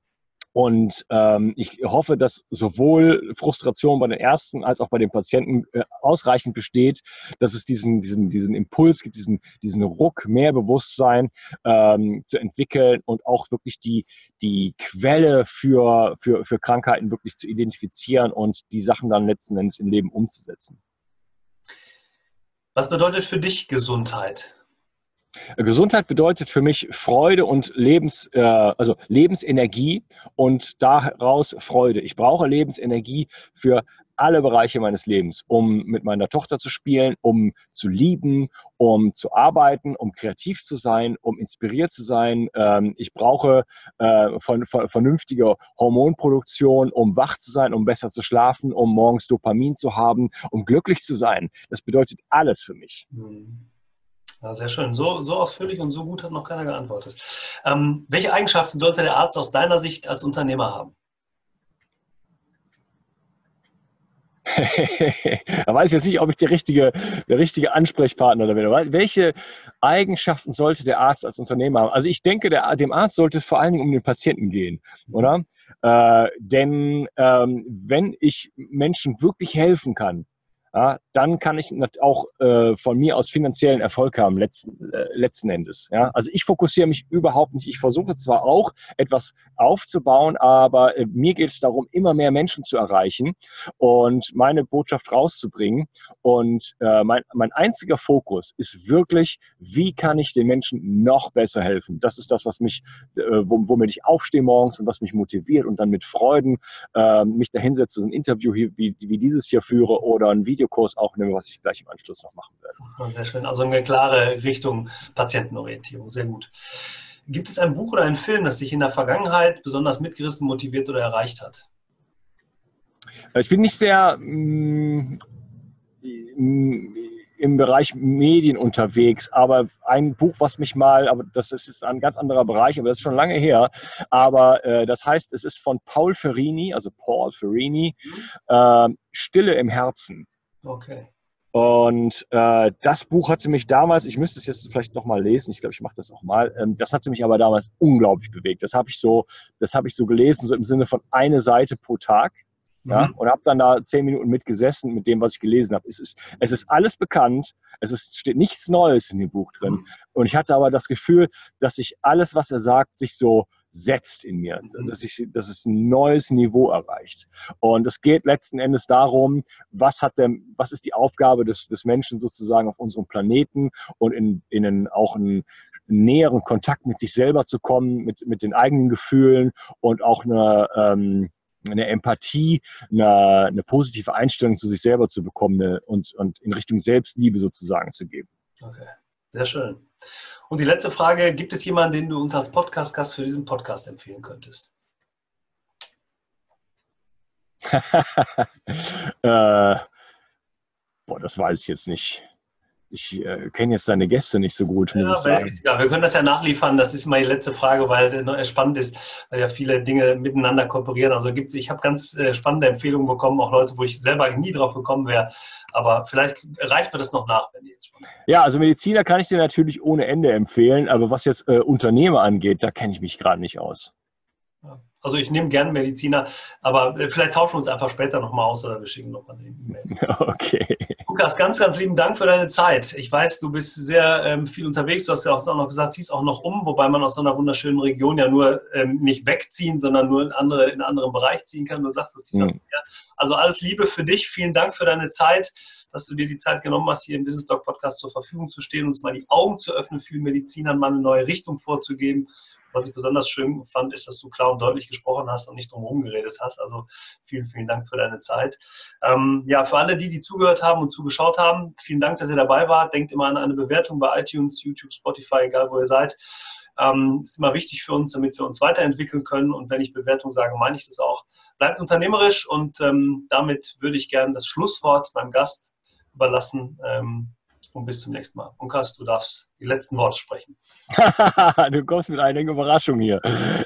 Und ähm, ich hoffe, dass sowohl Frustration bei den Ärzten als auch bei den Patienten äh, ausreichend besteht, dass es diesen, diesen, diesen Impuls gibt, diesen, diesen Ruck, mehr Bewusstsein ähm, zu entwickeln und auch wirklich die, die Quelle für, für, für Krankheiten wirklich zu identifizieren und die Sachen dann letzten Endes im Leben umzusetzen. Was bedeutet für dich Gesundheit? Gesundheit bedeutet für mich Freude und Lebens, äh, also Lebensenergie und daraus Freude. Ich brauche Lebensenergie für alle Bereiche meines Lebens, um mit meiner Tochter zu spielen, um zu lieben, um zu arbeiten, um kreativ zu sein, um inspiriert zu sein. Ähm, ich brauche äh, vernünftige Hormonproduktion, um wach zu sein, um besser zu schlafen, um morgens Dopamin zu haben, um glücklich zu sein. Das bedeutet alles für mich. Mhm. Ja, sehr schön. So, so ausführlich und so gut hat noch keiner geantwortet. Ähm, welche Eigenschaften sollte der Arzt aus deiner Sicht als Unternehmer haben? da weiß ich jetzt nicht, ob ich der richtige, der richtige Ansprechpartner bin. Welche Eigenschaften sollte der Arzt als Unternehmer haben? Also ich denke, der, dem Arzt sollte es vor allen Dingen um den Patienten gehen, oder? Äh, denn ähm, wenn ich Menschen wirklich helfen kann, ja, dann kann ich auch äh, von mir aus finanziellen Erfolg haben, letzten, äh, letzten Endes. Ja? Also ich fokussiere mich überhaupt nicht. Ich versuche zwar auch etwas aufzubauen, aber äh, mir geht es darum, immer mehr Menschen zu erreichen und meine Botschaft rauszubringen. Und äh, mein, mein einziger Fokus ist wirklich, wie kann ich den Menschen noch besser helfen? Das ist das, was mich, äh, womit ich aufstehe morgens und was mich motiviert und dann mit Freuden äh, mich dahinsetze, ein Interview hier, wie, wie dieses hier führe oder ein Video Videokurs aufnehme, was ich gleich im Anschluss noch machen werde. Sehr schön. Also eine klare Richtung Patientenorientierung. Sehr gut. Gibt es ein Buch oder einen Film, das dich in der Vergangenheit besonders mitgerissen, motiviert oder erreicht hat? Ich bin nicht sehr mm, mm, im Bereich Medien unterwegs, aber ein Buch, was mich mal, aber das ist jetzt ein ganz anderer Bereich, aber das ist schon lange her, aber äh, das heißt, es ist von Paul Ferrini, also Paul Ferrini, mhm. äh, Stille im Herzen. Okay. Und äh, das Buch hatte mich damals, ich müsste es jetzt vielleicht nochmal lesen, ich glaube, ich mache das auch mal, ähm, das hatte mich aber damals unglaublich bewegt. Das habe ich so, das habe ich so gelesen, so im Sinne von eine Seite pro Tag. Ja, mhm. und habe dann da zehn Minuten mitgesessen mit dem, was ich gelesen habe. Es ist, es ist alles bekannt, es ist, steht nichts Neues in dem Buch drin. Mhm. Und ich hatte aber das Gefühl, dass sich alles, was er sagt, sich so setzt in mir, mhm. dass, ich, dass es ein neues Niveau erreicht. Und es geht letzten Endes darum, was, hat der, was ist die Aufgabe des, des Menschen sozusagen auf unserem Planeten und in, in auch einen näheren Kontakt mit sich selber zu kommen, mit, mit den eigenen Gefühlen und auch eine, ähm, eine Empathie, eine, eine positive Einstellung zu sich selber zu bekommen eine, und, und in Richtung Selbstliebe sozusagen zu geben. Okay, sehr schön. Und die letzte Frage, gibt es jemanden, den du uns als Podcast-Gast für diesen Podcast empfehlen könntest? äh, boah, das weiß ich jetzt nicht ich äh, kenne jetzt deine Gäste nicht so gut, muss ja, ich sagen. Ja, wir können das ja nachliefern. Das ist meine letzte Frage, weil es spannend ist, weil ja viele Dinge miteinander kooperieren. Also gibt's, ich habe ganz äh, spannende Empfehlungen bekommen, auch Leute, wo ich selber nie drauf gekommen wäre. Aber vielleicht reicht mir das noch nach, wenn die jetzt schon. Ja, also Mediziner kann ich dir natürlich ohne Ende empfehlen, aber was jetzt äh, Unternehmer angeht, da kenne ich mich gerade nicht aus. Also ich nehme gerne Mediziner, aber äh, vielleicht tauschen wir uns einfach später nochmal aus oder wir schicken nochmal eine E-Mail. Okay. Lukas, ganz, ganz lieben Dank für deine Zeit. Ich weiß, du bist sehr ähm, viel unterwegs. Du hast ja auch noch gesagt, ziehst auch noch um, wobei man aus so einer wunderschönen Region ja nur ähm, nicht wegziehen, sondern nur in, andere, in einen anderen Bereich ziehen kann. Du sagst, das mhm. Also alles Liebe für dich. Vielen Dank für deine Zeit, dass du dir die Zeit genommen hast, hier im Business Doc Podcast zur Verfügung zu stehen, uns mal die Augen zu öffnen, vielen Medizinern mal eine neue Richtung vorzugeben was ich besonders schön fand, ist, dass du klar und deutlich gesprochen hast und nicht drumherum geredet hast. Also vielen, vielen Dank für deine Zeit. Ähm, ja, für alle die, die zugehört haben und zugeschaut haben, vielen Dank, dass ihr dabei wart. Denkt immer an eine Bewertung bei iTunes, YouTube, Spotify, egal wo ihr seid. Ähm, ist immer wichtig für uns, damit wir uns weiterentwickeln können. Und wenn ich Bewertung sage, meine ich das auch. Bleibt unternehmerisch und ähm, damit würde ich gerne das Schlusswort meinem Gast überlassen. Ähm, und bis zum nächsten Mal. Unkas, du darfst die letzten Worte sprechen. du kommst mit einigen Überraschungen hier.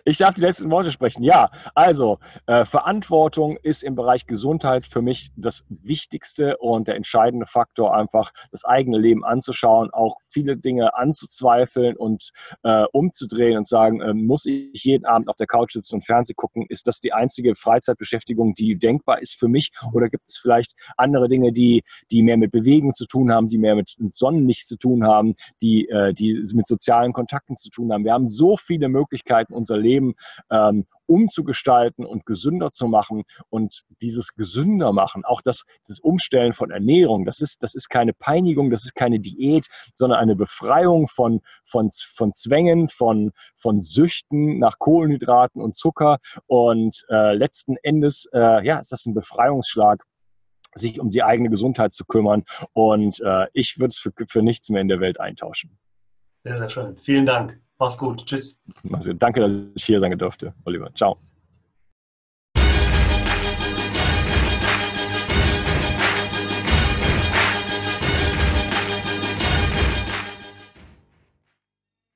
Ich darf die letzten Worte sprechen. Ja, also äh, Verantwortung ist im Bereich Gesundheit für mich das Wichtigste und der entscheidende Faktor, einfach das eigene Leben anzuschauen, auch viele Dinge anzuzweifeln und äh, umzudrehen und sagen, äh, muss ich jeden Abend auf der Couch sitzen und Fernsehen gucken? Ist das die einzige Freizeitbeschäftigung, die denkbar ist für mich? Oder gibt es vielleicht andere Dinge, die, die mehr mit Bewegung zu tun haben, die mehr mit Sonnenlicht zu tun haben, die, äh, die mit sozialen Kontakten zu tun haben. Wir haben so viele Möglichkeiten, unser Leben ähm, umzugestalten und gesünder zu machen. Und dieses gesünder machen, auch das, das Umstellen von Ernährung, das ist, das ist keine Peinigung, das ist keine Diät, sondern eine Befreiung von, von, von Zwängen, von, von Süchten nach Kohlenhydraten und Zucker. Und äh, letzten Endes äh, ja, ist das ein Befreiungsschlag sich um die eigene Gesundheit zu kümmern. Und äh, ich würde es für, für nichts mehr in der Welt eintauschen. Sehr, sehr schön. Vielen Dank. Mach's gut. Tschüss. Danke, dass ich hier sein durfte, Oliver. Ciao.